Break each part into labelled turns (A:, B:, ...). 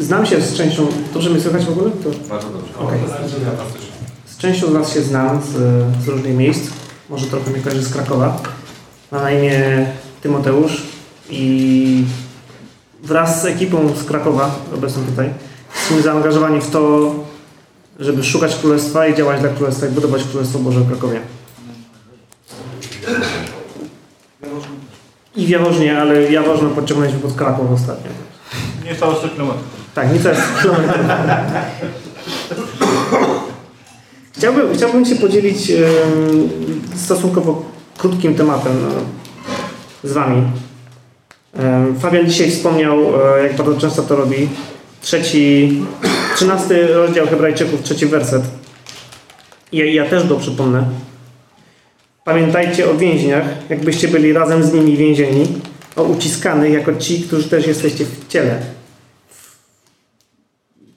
A: znam się z częścią... Dobrze mnie słychać w ogóle? To...
B: Bardzo dobrze.
A: Okej. Z częścią z Was się znam z, z różnych miejsc. Może trochę mnie kojarzy z Krakowa. Ma na imię Tymoteusz i wraz z ekipą z Krakowa, obecną tutaj, jesteśmy zaangażowani w to, żeby szukać Królestwa i działać dla Królestwa i budować Królestwo Boże w Krakowie. I w Jaworznie, ale Jaworzno podciągnęliśmy pod Kraków ostatnio.
C: Nie stało 100 km.
A: Tak, nic jest. Chciałbym, chciałbym się podzielić em, stosunkowo krótkim tematem e, z Wami. Fabian dzisiaj wspomniał, e, jak bardzo często to robi, trzeci, trzynasty rozdział Hebrajczyków, trzeci werset. Ja, ja też go przypomnę. Pamiętajcie o więźniach, jakbyście byli razem z nimi więzieni, o uciskanych jako ci, którzy też jesteście w ciele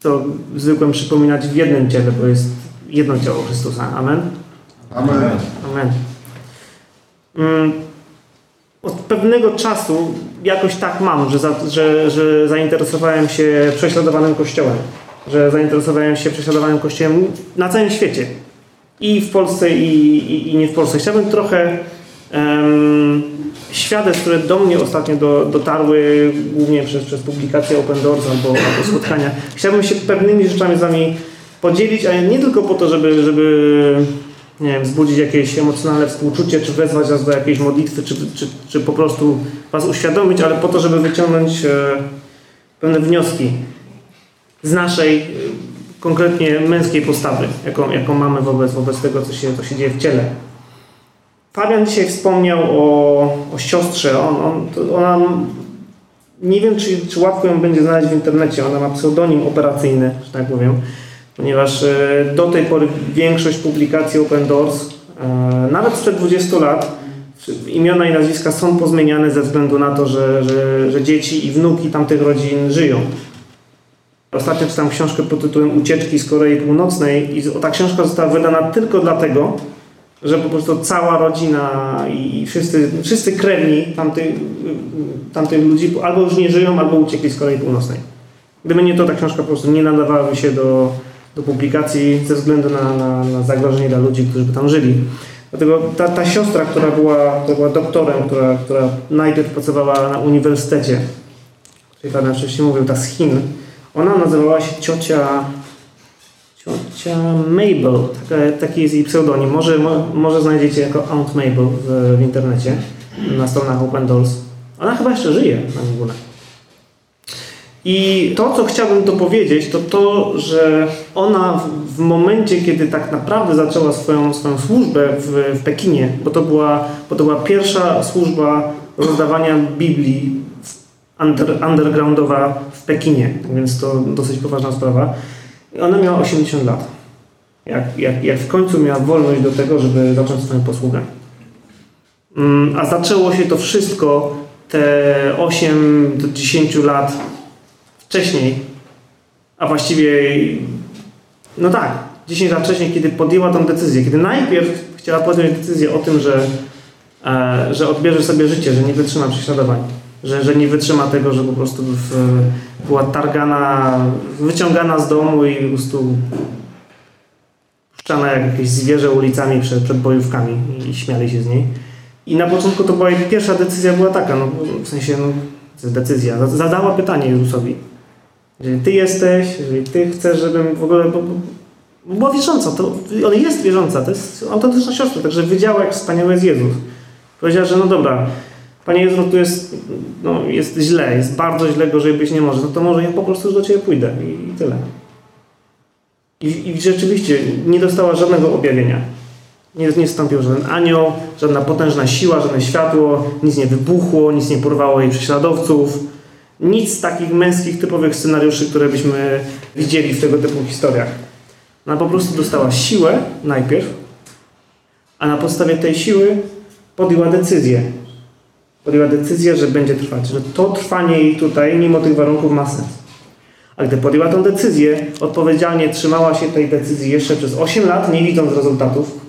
A: to zwykłem przypominać w jednym ciele, bo jest jedno ciało Chrystusa. Amen?
D: Amen.
A: Amen. Mm, Od pewnego czasu jakoś tak mam, że, za, że, że zainteresowałem się prześladowanym Kościołem. Że zainteresowałem się prześladowanym Kościołem na całym świecie. I w Polsce, i, i, i nie w Polsce. Chciałbym trochę świadectw, które do mnie ostatnio do, dotarły, głównie przez, przez publikację Open Doors albo, albo spotkania. Chciałbym się pewnymi rzeczami z Wami podzielić, ale nie tylko po to, żeby, żeby nie wiem, wzbudzić jakieś emocjonalne współczucie, czy wezwać Was do jakiejś modlitwy, czy, czy, czy po prostu Was uświadomić, ale po to, żeby wyciągnąć e, pewne wnioski z naszej e, konkretnie męskiej postawy, jaką, jaką mamy wobec, wobec tego, co się, co się dzieje w ciele. Fabian dzisiaj wspomniał o, o siostrze. On, on, ona, nie wiem, czy, czy łatwo ją będzie znaleźć w internecie. Ona ma pseudonim operacyjny, że tak powiem, ponieważ e, do tej pory większość publikacji Open Doors, e, nawet sprzed 20 lat, imiona i nazwiska są pozmieniane ze względu na to, że, że, że dzieci i wnuki tamtych rodzin żyją. Ostatnio czytałem książkę pod tytułem Ucieczki z Korei Północnej i ta książka została wydana tylko dlatego, że po prostu cała rodzina i wszyscy, wszyscy krewni tamtych, tamtych ludzi albo już nie żyją, albo uciekli z Korei Północnej. Gdyby nie to, ta książka po prostu nie nadawałaby się do, do publikacji ze względu na, na, na zagrożenie dla ludzi, którzy by tam żyli. Dlatego ta, ta siostra, która była, która była doktorem, która, która najpierw pracowała na uniwersytecie, czyli Pan wcześniej mówił, ta z Chin, ona nazywała się ciocia Ciocia Mabel, taka, taki jest jej pseudonim. Może, mo, może znajdziecie jako Aunt Mabel w, w internecie, na stronach Open Doors. Ona chyba jeszcze żyje na ogóle. I to, co chciałbym tu powiedzieć, to to, że ona w, w momencie, kiedy tak naprawdę zaczęła swoją, swoją służbę w, w Pekinie, bo to, była, bo to była pierwsza służba rozdawania Biblii under, undergroundowa w Pekinie, więc to dosyć poważna sprawa. I ona miała 80 lat. Jak, jak, jak w końcu miała wolność do tego, żeby zacząć swoją posługę. Mm, A zaczęło się to wszystko te 8 do 10 lat wcześniej, a właściwie, no tak, 10 lat wcześniej, kiedy podjęła tą decyzję, kiedy najpierw chciała podjąć decyzję o tym, że, e, że odbierze sobie życie, że nie wytrzyma prześladowań, że, że nie wytrzyma tego, że po prostu w, była targana, wyciągana z domu i po prostu puszczana jak jakieś zwierzę ulicami przed, przed bojówkami i śmiali się z niej. I na początku to była pierwsza decyzja była taka, no w sensie, no, decyzja, zadała pytanie Jezusowi. Jeżeli Ty jesteś, jeżeli Ty chcesz, żebym w ogóle, bo, bo była wierząca, to ona jest wierząca, to jest autentyczna siostra, także wiedziała, jak wspaniały jest Jezus. Powiedziała, że no dobra, Panie Jezu, tu jest, no, jest źle, jest bardzo źle, gorzej być nie może, no to może ja po prostu już do Ciebie pójdę i, i tyle. I, I rzeczywiście nie dostała żadnego objawienia. Nie, nie wstąpił żaden anioł, żadna potężna siła, żadne światło, nic nie wybuchło, nic nie porwało jej prześladowców. Nic z takich męskich, typowych scenariuszy, które byśmy widzieli w tego typu historiach. Ona po prostu dostała siłę najpierw, a na podstawie tej siły podjęła decyzję. Podjęła decyzję, że będzie trwać, że to trwanie jej tutaj, mimo tych warunków, ma sens. A gdy podjęła tę decyzję, odpowiedzialnie trzymała się tej decyzji jeszcze przez 8 lat, nie widząc rezultatów,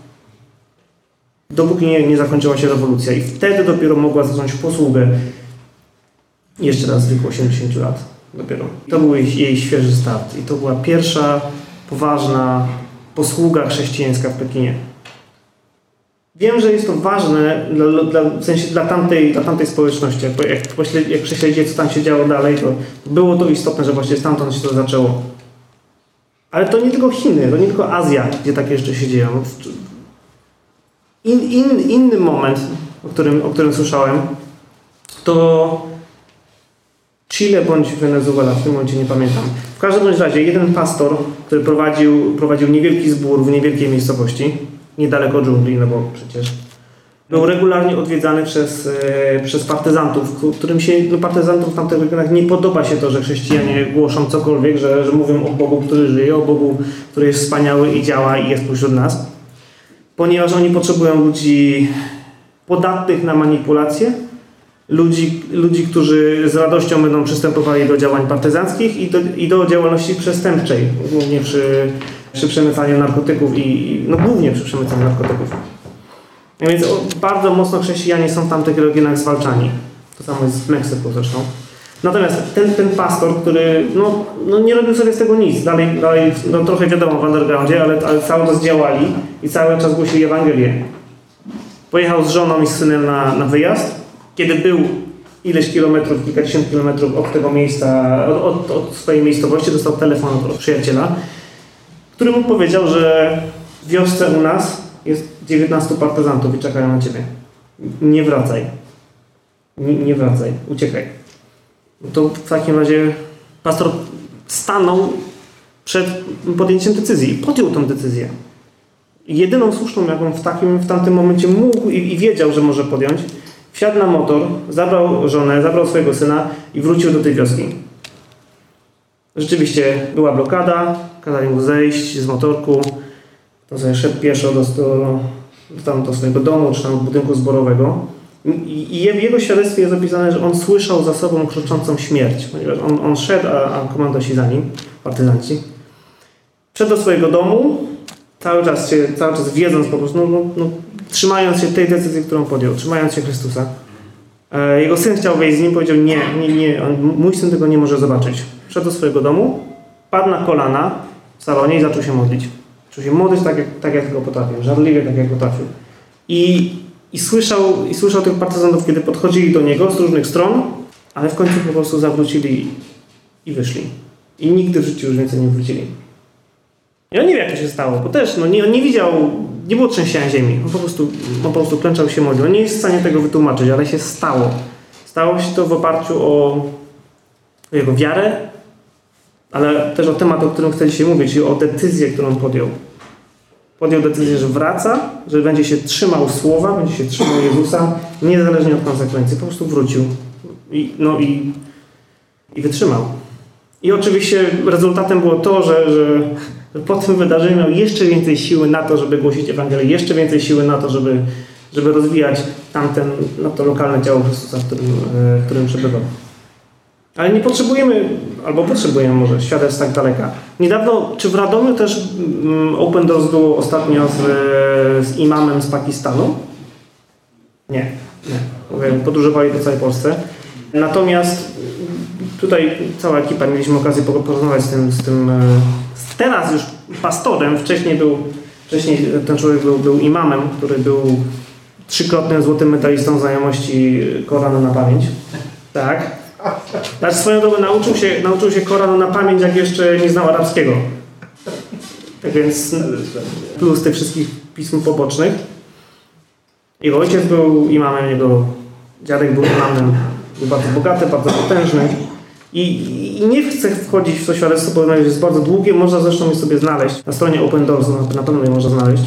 A: dopóki nie, nie zakończyła się rewolucja. I wtedy dopiero mogła zacząć posługę jeszcze raz w wieku 80 lat. dopiero. To był jej, jej świeży start i to była pierwsza poważna posługa chrześcijańska w Pekinie. Wiem, że jest to ważne dla, dla, w sensie dla tamtej, dla tamtej społeczności. Jak, jak, jak prześledzicie, co tam się działo dalej, to było to istotne, że właśnie stamtąd się to zaczęło. Ale to nie tylko Chiny, to nie tylko Azja, gdzie takie rzeczy się dzieją. In, in, inny moment, o którym, o którym słyszałem, to Chile bądź Wenezuela, w tym momencie nie pamiętam. W każdym razie jeden pastor, który prowadził, prowadził niewielki zbór w niewielkiej miejscowości, niedaleko dżungli, no bo przecież był regularnie odwiedzany przez, e, przez partyzantów, którym się, no partyzantów w tamtych regionach nie podoba się to, że chrześcijanie głoszą cokolwiek, że, że mówią o Bogu, który żyje, o Bogu, który jest wspaniały i działa i jest pośród nas. Ponieważ oni potrzebują ludzi podatnych na manipulacje, ludzi, ludzi, którzy z radością będą przystępowali do działań partyzanckich i do, i do działalności przestępczej, głównie przy, przy przemycaniu narkotyków i, no głównie przy przemycaniu narkotyków. Więc bardzo mocno chrześcijanie są w tamtych regionach zwalczani. To samo jest w Meksyku zresztą. Natomiast ten, ten pastor, który no, no nie robił sobie z tego nic, dalej, dalej no trochę wiadomo w undergroundzie, ale, ale cały czas działali i cały czas głosili Ewangelię. Pojechał z żoną i z synem na, na wyjazd. Kiedy był ileś kilometrów, kilkadziesiąt kilometrów od tego miejsca, od, od, od swojej miejscowości, dostał telefon od przyjaciela, który mu powiedział, że w wiosce u nas jest 19 partyzantów i czekają na ciebie. Nie wracaj. Nie, nie wracaj. Uciekaj. No to w takim razie pastor stanął przed podjęciem decyzji i podjął tę decyzję. Jedyną słuszną, jaką w, takim, w tamtym momencie mógł i, i wiedział, że może podjąć, wsiadł na motor, zabrał żonę, zabrał swojego syna i wrócił do tej wioski. Rzeczywiście była blokada, kazali mu zejść z motorku, to sobie szedł pieszo do, do, tam do swojego domu, czy tam budynku zborowego. I, w jego świadectwie jest opisane, że on słyszał za sobą kroczącą śmierć, ponieważ on, on szedł, a, a komandosi za nim, partyzanci. Wszedł do swojego domu, cały czas, się, cały czas wiedząc po prostu, no, no, no, trzymając się tej decyzji, którą podjął, trzymając się Chrystusa. E, jego syn chciał wejść z nim, powiedział nie, nie, nie, on, mój syn tego nie może zobaczyć. Wszedł do swojego domu, padł na kolana w salonie i zaczął się modlić. Zaczął się modlić tak jak, tak, jak tylko potrafił, żarliwie tak, jak potrafił. I, i, słyszał, I słyszał tych partyzantów, kiedy podchodzili do niego z różnych stron, ale w końcu po prostu zawrócili i wyszli. I nigdy w życiu już więcej nie wrócili. I on nie wie, jak to się stało, bo też no, nie, on nie widział, nie było trzęsienia ziemi. On po prostu, on po prostu klęczał się modlił. On nie jest w stanie tego wytłumaczyć, ale się stało. Stało się to w oparciu o, jego wiarę, ale też o temat, o którym chcę dzisiaj mówić, i o decyzję, którą podjął. Podjął decyzję, że wraca, że będzie się trzymał słowa, będzie się trzymał Jezusa, niezależnie od konsekwencji. Po prostu wrócił. I, no i, i wytrzymał. I oczywiście rezultatem było to, że, że po tym wydarzeniu miał jeszcze więcej siły na to, żeby głosić Ewangelię, jeszcze więcej siły na to, żeby, żeby rozwijać tamten, no to lokalne ciało Chrystusa, w którym, w którym przebywał. Ale nie potrzebujemy, albo potrzebujemy może świadectw tak daleka. Niedawno, czy w Radomiu też um, Open Doors było ostatnio z, z imamem z Pakistanu? Nie, nie. Podróżowali po całej Polsce. Natomiast tutaj cała ekipa, mieliśmy okazję porozmawiać z tym, z tym z teraz już pastorem. Wcześniej był, wcześniej ten człowiek był, był imamem, który był trzykrotnym złotym medalistą znajomości Koranu na pamięć. Tak. Znaczy swoją drogą nauczył się, nauczył się Koranu na pamięć, jak jeszcze nie znał arabskiego. Tak więc plus tych wszystkich pism pobocznych. Jego ojciec był imamem, jego dziadek był imamem. Był bardzo bogaty, bardzo potężny. I, I, nie chcę wchodzić w to świadectwo, bo jest bardzo długie. Można zresztą je sobie znaleźć. Na stronie Open Doors na pewno je można znaleźć.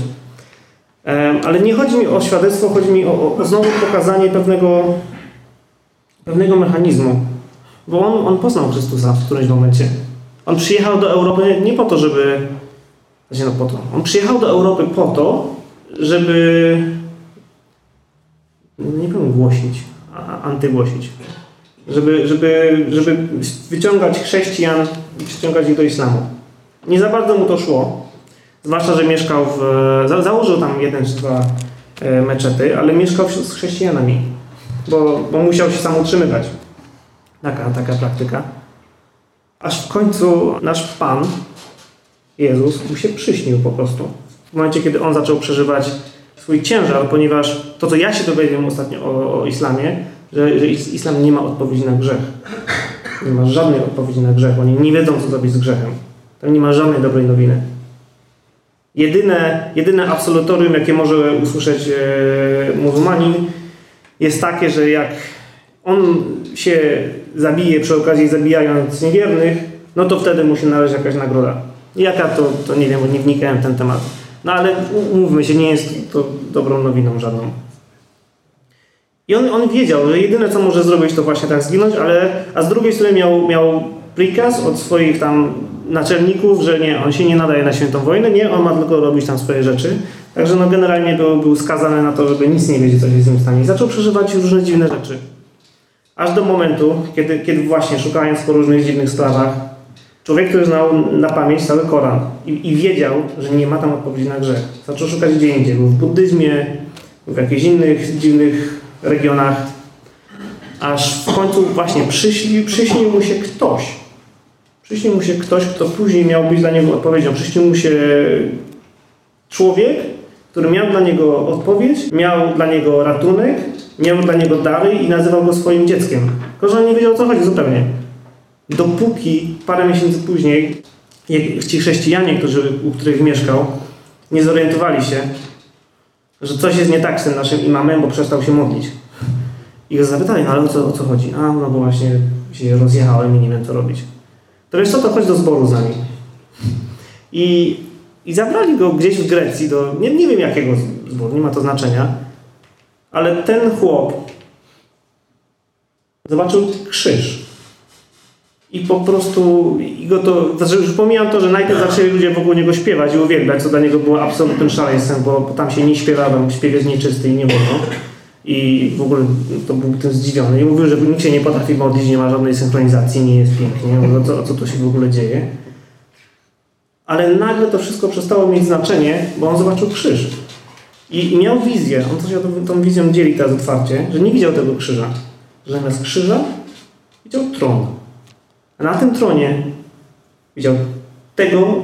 A: Um, ale nie chodzi mi o świadectwo, chodzi mi o, o znowu pokazanie pewnego pewnego mechanizmu. Bo on, on poznał Chrystusa w którymś momencie. On przyjechał do Europy nie po to, żeby... Znaczy, no po to. On przyjechał do Europy po to, żeby... Nie powiem głosić, a antygłosić. Żeby, żeby, żeby wyciągać chrześcijan i przyciągać ich do islamu. Nie za bardzo mu to szło. Zwłaszcza, że mieszkał w... Założył tam jeden czy dwa e, meczety, ale mieszkał z chrześcijanami bo, bo musiał się sam utrzymywać. Taka, taka praktyka. Aż w końcu nasz Pan, Jezus, mu się przyśnił po prostu. W momencie, kiedy on zaczął przeżywać swój ciężar, ponieważ to, co ja się dowiedziałem ostatnio o, o islamie, że, że islam nie ma odpowiedzi na grzech. Nie ma żadnej odpowiedzi na grzech. Oni nie wiedzą, co zrobić z grzechem. Tam nie ma żadnej dobrej nowiny. Jedyne, jedyne absolutorium, jakie może usłyszeć e, muzułmanin, jest takie, że jak on się zabije przy okazji zabijając niewiernych, no to wtedy musi należeć jakaś nagroda. Jaka to, to nie wiem, bo nie wnikałem w ten temat. No ale umówmy się, nie jest to dobrą nowiną żadną. I on, on wiedział, że jedyne co może zrobić to właśnie tak zginąć, ale a z drugiej strony miał, miał prikaz od swoich tam naczelników, że nie, on się nie nadaje na świętą wojnę, nie, on ma tylko robić tam swoje rzeczy. Także no generalnie był, był skazany na to, żeby nic nie wiedzieć, co się z nim stanie. I zaczął przeżywać różne dziwne rzeczy. Aż do momentu, kiedy, kiedy właśnie szukając po różnych dziwnych sprawach, człowiek, który znał na pamięć cały Koran i, i wiedział, że nie ma tam odpowiedzi na grzech, zaczął szukać gdzie indziej. Był w buddyzmie, w jakichś innych dziwnych regionach, aż w końcu właśnie przyśni, przyśnił mu się ktoś. Przyśnił mu się ktoś, kto później miał być dla niego odpowiedzią. Przyśnił mu się człowiek, który miał dla niego odpowiedź, miał dla niego ratunek, miał dla niego dary i nazywał go swoim dzieckiem. Tylko, że on nie wiedział o co chodzi zupełnie. Dopóki parę miesięcy później ci chrześcijanie, którzy, u których mieszkał, nie zorientowali się, że coś jest nie tak z tym naszym imamem, bo przestał się modlić. I go zapytali, no ale o co, o co chodzi? A, no bo właśnie się rozjechałem i nie wiem co robić. To wiesz co, to chodź do zboru z nami. I, i zabrali go gdzieś w Grecji, do, nie, nie wiem jakiego zboru, nie ma to znaczenia, ale ten chłop zobaczył krzyż. I po prostu i go to, znaczy już pomijam to, że najpierw zaczęli ludzie wokół niego śpiewać i uwielbiać, co dla niego było absolutnym szaleństwem, bo tam się nie śpiewa, bo śpiew jest nieczysty i nie wolno. I w ogóle to był tym zdziwiony. I mówił, że nikt się nie potrafi modlić, nie ma żadnej synchronizacji, nie jest pięknie, o co, o co to się w ogóle dzieje. Ale nagle to wszystko przestało mieć znaczenie, bo on zobaczył krzyż. I, i miał wizję, on coś tą, tą wizją dzieli teraz otwarcie, że nie widział tego krzyża. Że zamiast krzyża widział tron. A na tym tronie widział tego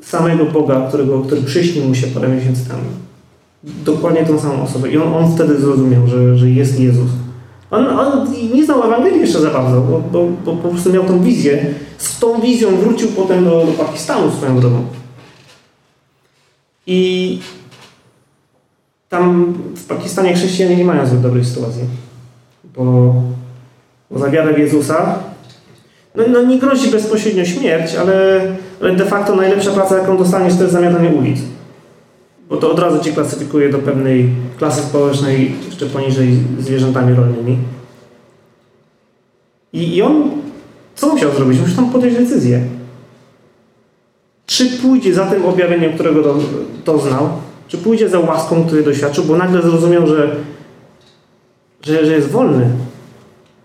A: samego Boga, którego, który przyśnił mu się parę miesięcy temu. Dokładnie tą samą osobę. I on, on wtedy zrozumiał, że, że jest Jezus. On, on nie znał Ewangelii jeszcze za bardzo, bo, bo, bo, po prostu miał tą wizję. Z tą wizją wrócił potem do, do Pakistanu swoją drogą. I tam w Pakistanie chrześcijanie nie mają zbyt dobrej sytuacji. Bo, bo za wiarę w Jezusa no, no nie grozi bezpośrednio śmierć, ale, ale de facto najlepsza praca, jaką dostaniesz, to jest zamiatanie ulic. Bo to od razu cię klasyfikuje do pewnej klasy społecznej, jeszcze poniżej zwierzętami rolnymi. I, i on co musiał zrobić? Musiał tam podjąć decyzję. Czy pójdzie za tym objawieniem, którego do, doznał, czy pójdzie za łaską, której doświadczył, bo nagle zrozumiał, że, że, że jest wolny.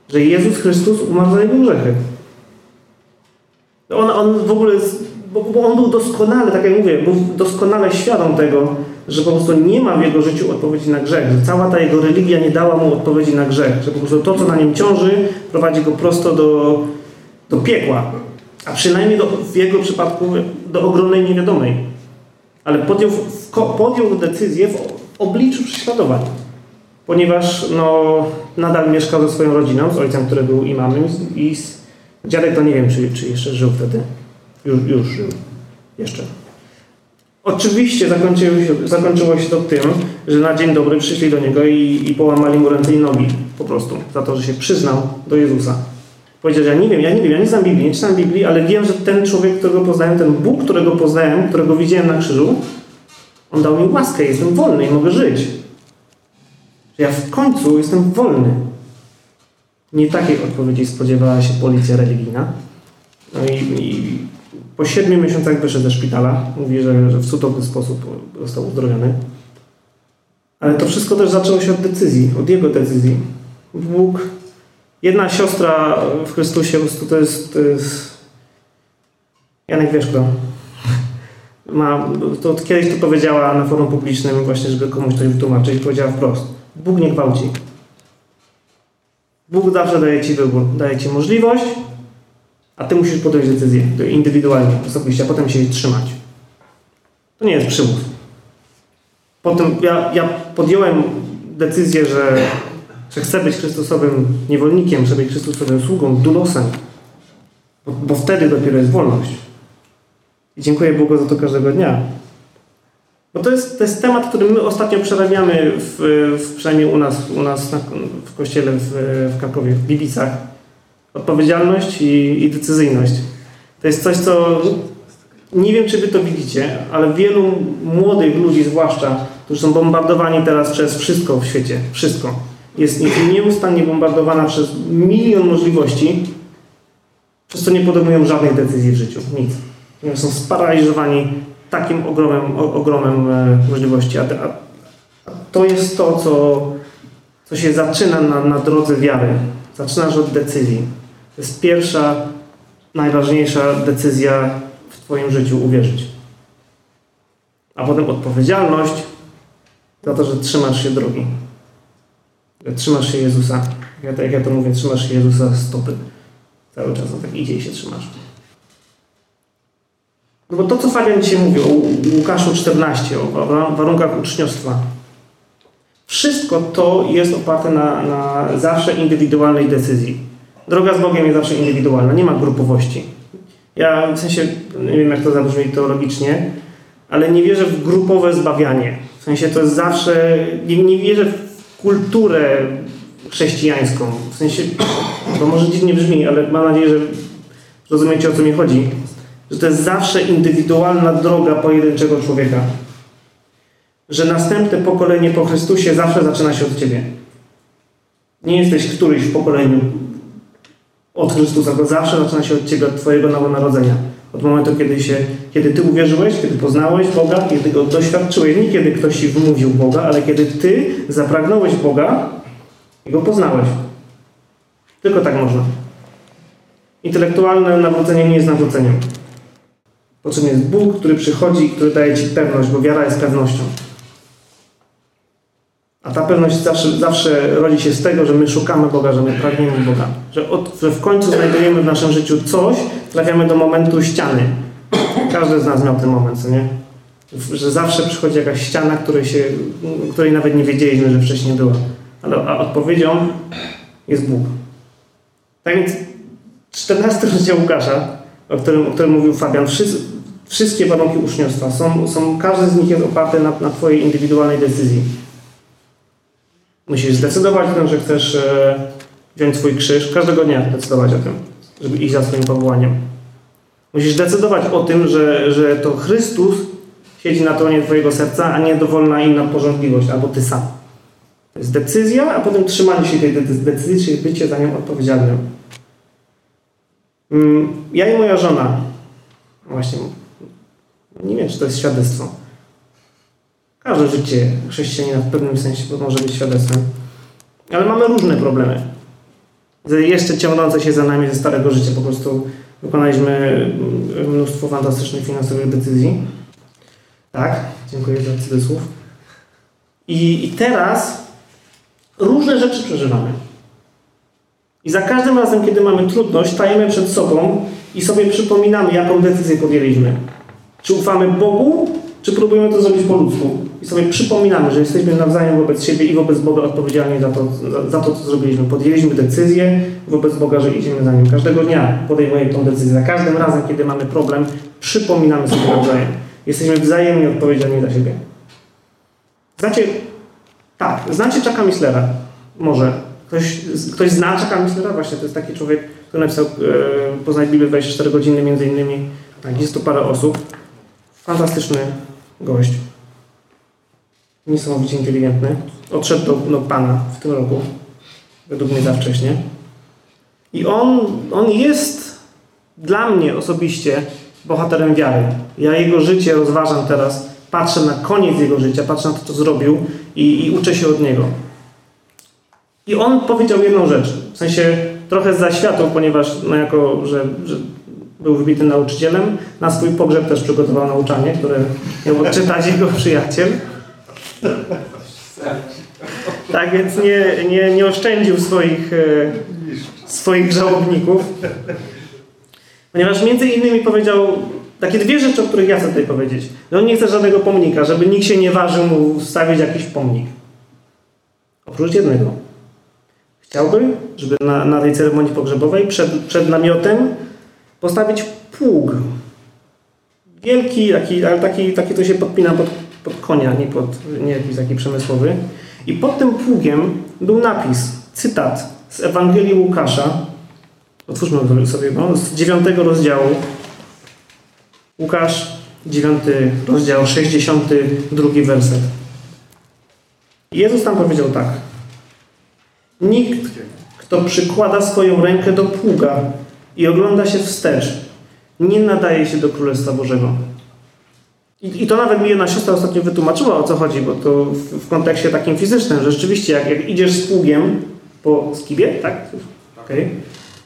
A: Że Jezus Chrystus umarł za jego grzechy. On, on w ogóle, bo, bo on był doskonale, tak jak mówię, był doskonale świadom tego, że po prostu nie ma w jego życiu odpowiedzi na grzech, że cała ta jego religia nie dała mu odpowiedzi na grzech, że po prostu to, co na nim ciąży, prowadzi go prosto do, do piekła, a przynajmniej do, w jego przypadku do ogromnej niewiadomej. Ale podjął, podjął decyzję w obliczu prześladowań, ponieważ no, nadal mieszkał ze swoją rodziną, z ojcem, który był imamem i z, dziadek to nie wiem, czy, czy jeszcze żył wtedy. Już, już żył. Jeszcze. Oczywiście zakończyło się, zakończyło się to tym, że na dzień dobry przyszli do niego i, i połamali mu ręce i nogi po prostu, za to, że się przyznał do Jezusa. Powiedział, że ja nie wiem, ja nie wiem, ja nie znam Biblii, nie czytam Biblii, ale wiem, że ten człowiek, którego poznałem, ten Bóg, którego poznałem, którego widziałem na krzyżu, on dał mi łaskę, jestem wolny i mogę żyć. Że ja w końcu jestem wolny. Nie takiej odpowiedzi spodziewała się policja religijna. No i, i po siedmiu miesiącach wyszedł ze szpitala. Mówi, że, że w cudowny sposób został uzdrowiony. Ale to wszystko też zaczęło się od decyzji, od jego decyzji. Bóg, jedna siostra w Chrystusie, po prostu to jest, to jest Janek wiesz kto. Ma, to kiedyś to powiedziała na forum publicznym właśnie, żeby komuś coś wytłumaczyć. Powiedziała wprost. Bóg nie gwałci. Bóg zawsze daje Ci wybór. Daje Ci możliwość, A ty musisz podjąć decyzję indywidualnie, osobiście, a potem się jej trzymać. To nie jest przymus. Potem ja, ja podjąłem decyzję, że, że chcę być Chrystusowym niewolnikiem, chcę być Chrystusowym sługą, dulosem. Bo, bo wtedy dopiero jest wolność. I dziękuję Bogu za to każdego dnia. Bo to jest, to jest temat, który my ostatnio przerabiamy, w, w, przynajmniej u nas, u nas na, w kościele w, w Krakowie, w Bibicach. Odpowiedzialność i, i decyzyjność. To jest coś, co nie wiem, czy wy to widzicie, ale wielu młodych ludzi zwłaszcza, którzy są bombardowani teraz przez wszystko w świecie, wszystko, jest nieustannie bombardowana przez milion możliwości, przez co nie podejmują żadnej decyzji w życiu, nic. Są sparaliżowani takim ogromem, ogromem e, możliwości. A, to jest to, co, co się zaczyna na, na drodze wiary. Zaczynasz od decyzji. To jest pierwsza, najważniejsza decyzja w Twoim życiu uwierzyć. A potem odpowiedzialność za to, że trzymasz się drogi. Trzymasz się Jezusa. Ja, jak ja to mówię, trzymasz się Jezusa stopy. Cały czas, no tak idzie i się trzymasz. No bo to, co Fabian dzisiaj mówił o Łukaszu 14, o warunkach uczniostwa, wszystko to jest oparte na, na zawsze indywidualnej decyzji. Droga z Bogiem jest zawsze indywidualna, nie ma grupowości. Ja w sensie, nie wiem jak to zabrzmi teologicznie, ale nie wierzę w grupowe zbawianie. W sensie to jest zawsze, nie, nie wierzę w kulturę chrześcijańską. W sensie, to może dziwnie brzmi, ale mam nadzieję, że rozumiecie o co mi chodzi że to jest zawsze indywidualna droga pojedynczego człowieka. Że następne pokolenie po Chrystusie zawsze zaczyna się od Ciebie. Nie jesteś któryś w pokoleniu od Chrystusa, to zawsze zaczyna się od Ciebie, od Twojego nowonarodzenia. Od momentu, kiedy, się, kiedy Ty uwierzyłeś, kiedy poznałeś Boga, kiedy Go doświadczyłeś. Nie kiedy ktoś Ci wmówił Boga, ale kiedy Ty zapragnąłeś Boga i Go poznałeś. Tylko tak można. Intelektualne nawrócenie nie jest nawróceniem. Potrzebny jest Bóg, który przychodzi i który daje Ci pewność, bo wiara jest pewnością. A ta pewność zawsze, zawsze rodzi się z tego, że my szukamy Boga, że my pragniemy Boga. Że, od, że w końcu znajdujemy w naszym życiu coś, trafiamy do momentu ściany. Każdy z nas miał ten moment, co nie? Że zawsze przychodzi jakaś ściana, której, się, której nawet nie wiedzieliśmy, że wcześniej była. Ale a odpowiedzią jest Bóg. Tak więc 14 rozdział Łukasza, o którym, o którym mówił Fabian, wszyscy, Wszystkie warunki uczniostwa są, są każdy z nich jest oparty na, na Twojej indywidualnej decyzji. Musisz zdecydować o tym, że chcesz e, wziąć swój krzyż, każdego dnia decydować o tym, żeby iść za swoim powołaniem. Musisz decydować o tym, że, że to Chrystus siedzi na tronie Twojego serca, a nie dowolna inna porządliwość, albo Ty sam. To jest decyzja, a potem trzymanie się tej decyzji, czyli bycie za nią odpowiedzialnym. Mm, ja i moja żona, właśnie nie wiem, czy to jest świadectwo. Każde życie chrześcijanina w pewnym sensie może być świadectwem. Ale mamy różne problemy. Jeszcze ciągnące się za nami ze starego życia. Po prostu wykonaliśmy mnóstwo fantastycznych finansowych decyzji. Tak, dziękuję za cudzysłów. I, I teraz różne rzeczy przeżywamy. I za każdym razem, kiedy mamy trudność, stajemy przed sobą i sobie przypominamy, jaką decyzję podjęliśmy. Czy ufamy Bogu, czy próbujemy to zrobić po ludzku? I sobie przypominamy, że jesteśmy nawzajem wobec siebie i wobec Boga odpowiedzialni za to, za, za to co zrobiliśmy. Podjęliśmy decyzję wobec Boga, że idziemy za Nim. Każdego dnia podejmujemy tą decyzję. Za każdym razem, kiedy mamy problem, przypominamy sobie nawzajem. Jesteśmy wzajemnie odpowiedzialni za siebie. Znacie, tak, znacie Chucka Mislera? Może. Ktoś, ktoś zna Chucka Mislera? Właśnie, to jest taki człowiek, który napisał e, Poznać Biblię 24 godziny, między innymi. Tak, jest to parę osób. Fantastyczny gość. Niesamowicie inteligentny. Odszedł do, do Pana w tym roku. Według mnie za wcześnie. I on, on jest dla mnie osobiście bohaterem wiary. Ja jego życie rozważam teraz, patrzę na koniec jego życia, patrzę na to, co zrobił i, i uczę się od niego. I on powiedział jedną rzecz, w sensie trochę za światło, ponieważ no jako, że, że był wybitym nauczycielem. Na swój pogrzeb też przygotował nauczanie, które miał odczytać jego przyjaciel. Tak więc nie, nie, nie oszczędził swoich, e, swoich żałobników. Ponieważ między innymi powiedział takie dwie rzeczy, o których ja chcę tutaj powiedzieć. Że on nie chce żadnego pomnika, żeby nikt się nie ważył mu stawić jakiś pomnik. Oprócz jednego. Chciałby, żeby na, na tej ceremonii pogrzebowej przed, przed namiotem postawić pług. Wielki, taki, ale taki, taki to się podpina pod, pod konia, nie, pod, nie jakiś taki przemysłowy. I pod tym pługiem był napis, cytat z Ewangelii Łukasza. Otwórzmy sobie no, z dziewiątego rozdziału. Łukasz, dziewiąty rozdział, 62 werset. Jezus tam powiedział tak. Nikt, kto przykłada swoją rękę do pługa i ogląda się wstecz, nie nadaje się do Królestwa Bożego. I, I, to nawet mi jedna siostra ostatnio wytłumaczyła, o co chodzi, bo to w, w kontekście takim fizycznym, że rzeczywiście jak, jak idziesz z pługiem po skibie, tak? Okay,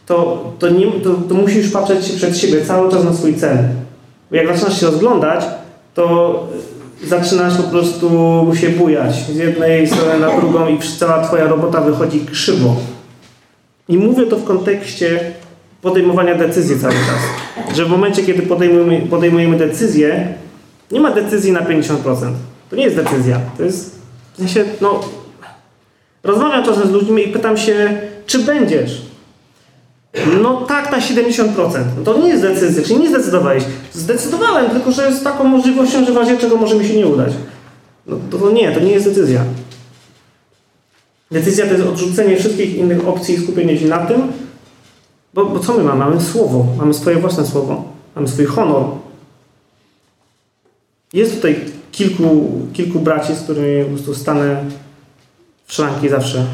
A: to, to, nie, to, to musisz patrzeć przed siebie cały czas na swój cel. Bo jak zaczynasz się rozglądać, to zaczynasz po prostu się bujać z jednej strony na drugą i cała twoja robota wychodzi krzywo. I mówię to w kontekście podejmowania decyzji cały czas. Że w momencie, kiedy podejmujemy, podejmujemy decyzję, nie ma decyzji na 50%. To nie jest decyzja. To jest, w sensie, no, rozmawiam czasem z ludźmi i pytam się, czy będziesz? No tak, na 70%. No to nie jest decyzja, czyli nie zdecydowałeś. Zdecydowałem, tylko że z taką możliwością, że w razie czego może mi się nie udać. No to, to nie, to nie jest decyzja. Decyzja to jest odrzucenie wszystkich innych opcji i skupienie się na tym, bo, bo co my mamy? Mamy słowo, mamy swoje własne słowo, mamy swój honor. Jest tutaj kilku, kilku braci, z którymi po prostu stanę w szranki zawsze.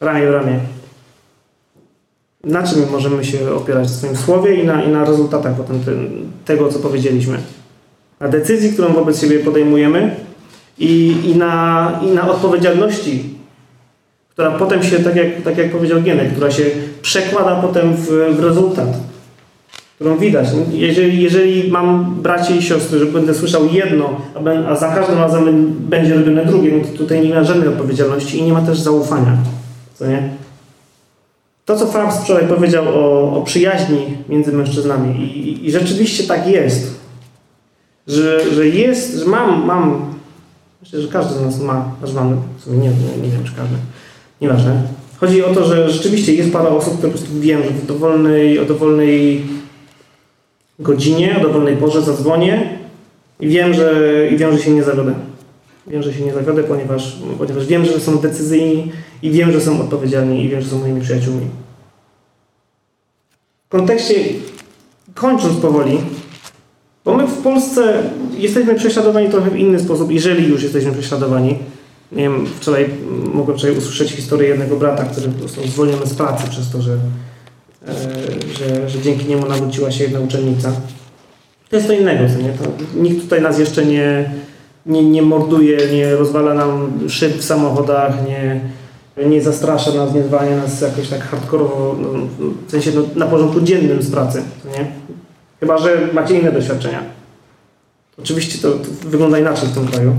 A: Ramię w ramię. Na czym możemy się opierać? Na swoim słowie i na, i na rezultatach potem tego, co powiedzieliśmy. Na decyzji, którą wobec siebie podejmujemy i, i, na, i na odpowiedzialności, która potem się, tak jak, tak jak powiedział Gienek, która się przekłada potem w, w rezultat, którą widać. Jeżeli, jeżeli mam braci i siostry, że będę słyszał jedno, a, a za każdym razem będzie robione drugie, no to tutaj nie ma żadnej odpowiedzialności i nie ma też zaufania. Co nie? To, co Fabs wczoraj powiedział o, o przyjaźni między mężczyznami i, i, rzeczywiście tak jest, że, że jest, że mam, mam, myślę, że każdy z nas ma, aż mamy, w sumie nie, nie, nie wiem, czy każdy, nieważne. Chodzi o to, że rzeczywiście jest parę osób, które po prostu wiem, że w dowolnej, o dowolnej godzinie, o dowolnej porze zadzwonię i wiem, że, i wiem, że się nie zawiodę. Wiem, że się nie zawiodę, ponieważ, ponieważ wiem, że są decyzyjni i wiem, że są odpowiedzialni i wiem, że są moimi przyjaciółmi. W kontekście, kończąc powoli, bo my w Polsce jesteśmy prześladowani trochę w inny sposób, jeżeli już jesteśmy prześladowani. Nie wiem, wczoraj mogłem wczoraj usłyszeć historię jednego brata, który został zwolniony z pracy przez to, że, że, że dzięki niemu nawróciła się jedna uczennica. To jest to innego, co nie? To nikt tutaj nas jeszcze nie, nie, nie morduje, nie rozwala nam szyb w samochodach, nie, nie zastrasza nas, nie zwalnia nas jakoś tak hardkorowo, no, w sensie no, na porządku dziennym z pracy, nie? Chyba, że macie inne doświadczenia. Oczywiście to, to wygląda inaczej w tym kraju.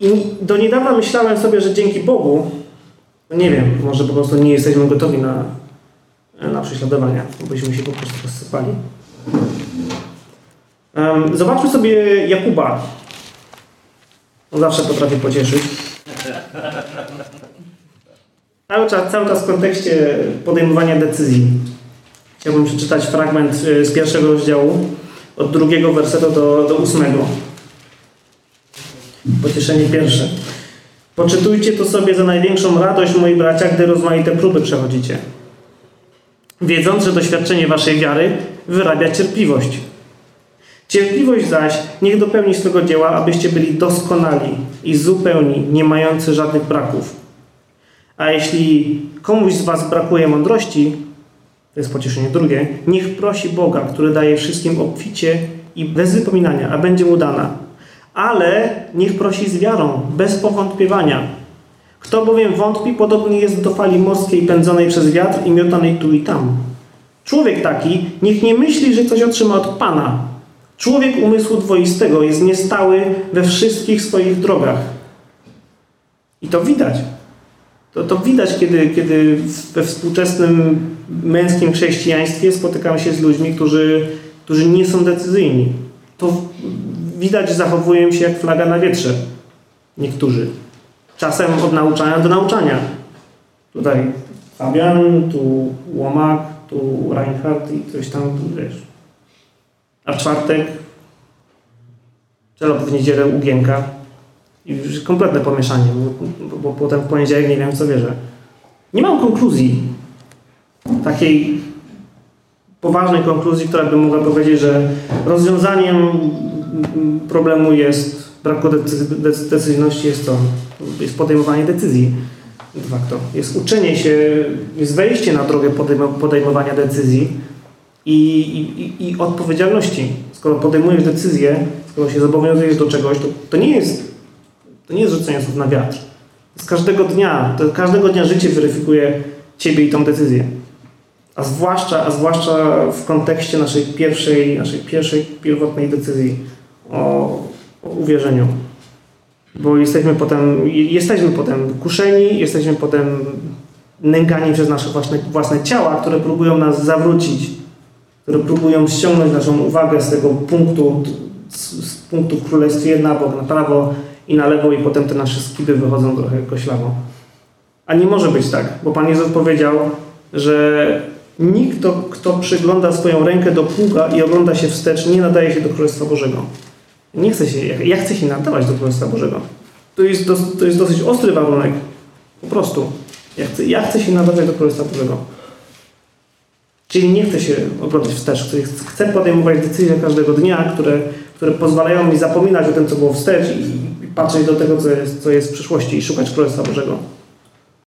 A: I do niedawna myślałem sobie, że dzięki Bogu, no nie wiem, może po prostu nie jesteśmy gotowi na, na prześladowania, byśmy się po prostu rozsypali. Zobaczmy sobie Jakuba, on zawsze potrafi pocieszyć. Cały czas, cały czas w kontekście podejmowania decyzji. Chciałbym przeczytać fragment y, z pierwszego rozdziału, od drugiego wersetu do, do ósmego. Pocieszenie pierwsze. Poczytujcie to sobie za największą radość, moi bracia, gdy rozmaite próby przechodzicie. Wiedząc, że doświadczenie waszej wiary wyrabia cierpliwość. Cierpliwość zaś niech dopełni swego dzieła, abyście byli doskonali i zupełni, nie mający żadnych braków. A jeśli komuś z Was brakuje mądrości, to jest pocieszenie drugie, niech prosi Boga, który daje wszystkim obficie i bez wypominania, a będzie mu dana. Ale niech prosi z wiarą, bez powątpiewania. Kto bowiem wątpi, podobny jest do fali morskiej pędzonej przez wiatr i miotanej tu i tam. Człowiek taki niech nie myśli, że coś otrzyma od Pana, Człowiek umysłu dwoistego jest niestały we wszystkich swoich drogach. I to widać. To, to widać, kiedy, kiedy we współczesnym męskim chrześcijaństwie spotykamy się z ludźmi, którzy, którzy nie są decyzyjni. To widać, zachowują się jak flaga na wietrze. Niektórzy. Czasem od nauczania do nauczania. Tutaj Fabian, tu Łomak, tu Reinhardt i coś tam, wiesz. A w czwartek Czelo w niedzielę Ugienka. I już kompletne pomieszanie, bo, bo, bo potem w poniedziałek nie wiem co wierzę. Nie mam konkluzji. Takiej poważnej konkluzji, która by mogła powiedzieć, że rozwiązaniem problemu jest braku decy- decyzyjności jest to, jest podejmowanie decyzji de facto. Jest uczenie się, jest wejście na drogę podejmo- podejmowania decyzji i, i, i odpowiedzialności. Skoro podejmujesz decyzję, skoro się zobowiązujesz do czegoś, to, to nie jest to nie jest rzucenie słów na wiatr. Z każdego dnia, to każdego dnia życie weryfikuje ciebie i tą decyzję. A zwłaszcza, a zwłaszcza w kontekście naszej pierwszej, naszej pierwszej pierwotnej decyzji o, o uwierzeniu. Bo jesteśmy potem, jesteśmy potem kuszeni, jesteśmy potem nękani przez nasze własne, własne ciała, które próbują nas zawrócić, które próbują ściągnąć naszą uwagę z tego punktu, z, z punktu w królestwie na bok, na prawo i na lewo i potem te nasze skiby wychodzą trochę koślawo. A nie może być tak, bo Pan Jezus powiedział, że nikt, kto, przygląda swoją rękę do pługa i ogląda się wstecz, nie nadaje się do Królestwa Bożego. Nie chcę się, ja, chcę się nadawać do Królestwa Bożego. To jest, to jest dosyć ostry warunek. Po prostu. Ja chcę, ja chcę się nadawać do Królestwa Bożego. Czyli nie chcę się oglądać wstecz. Chcę podejmować decyzje każdego dnia, które, które pozwalają mi zapominać o tym, co było wstecz i, i patrzeć do tego, co jest, co jest w przyszłości i szukać Królestwa Bożego.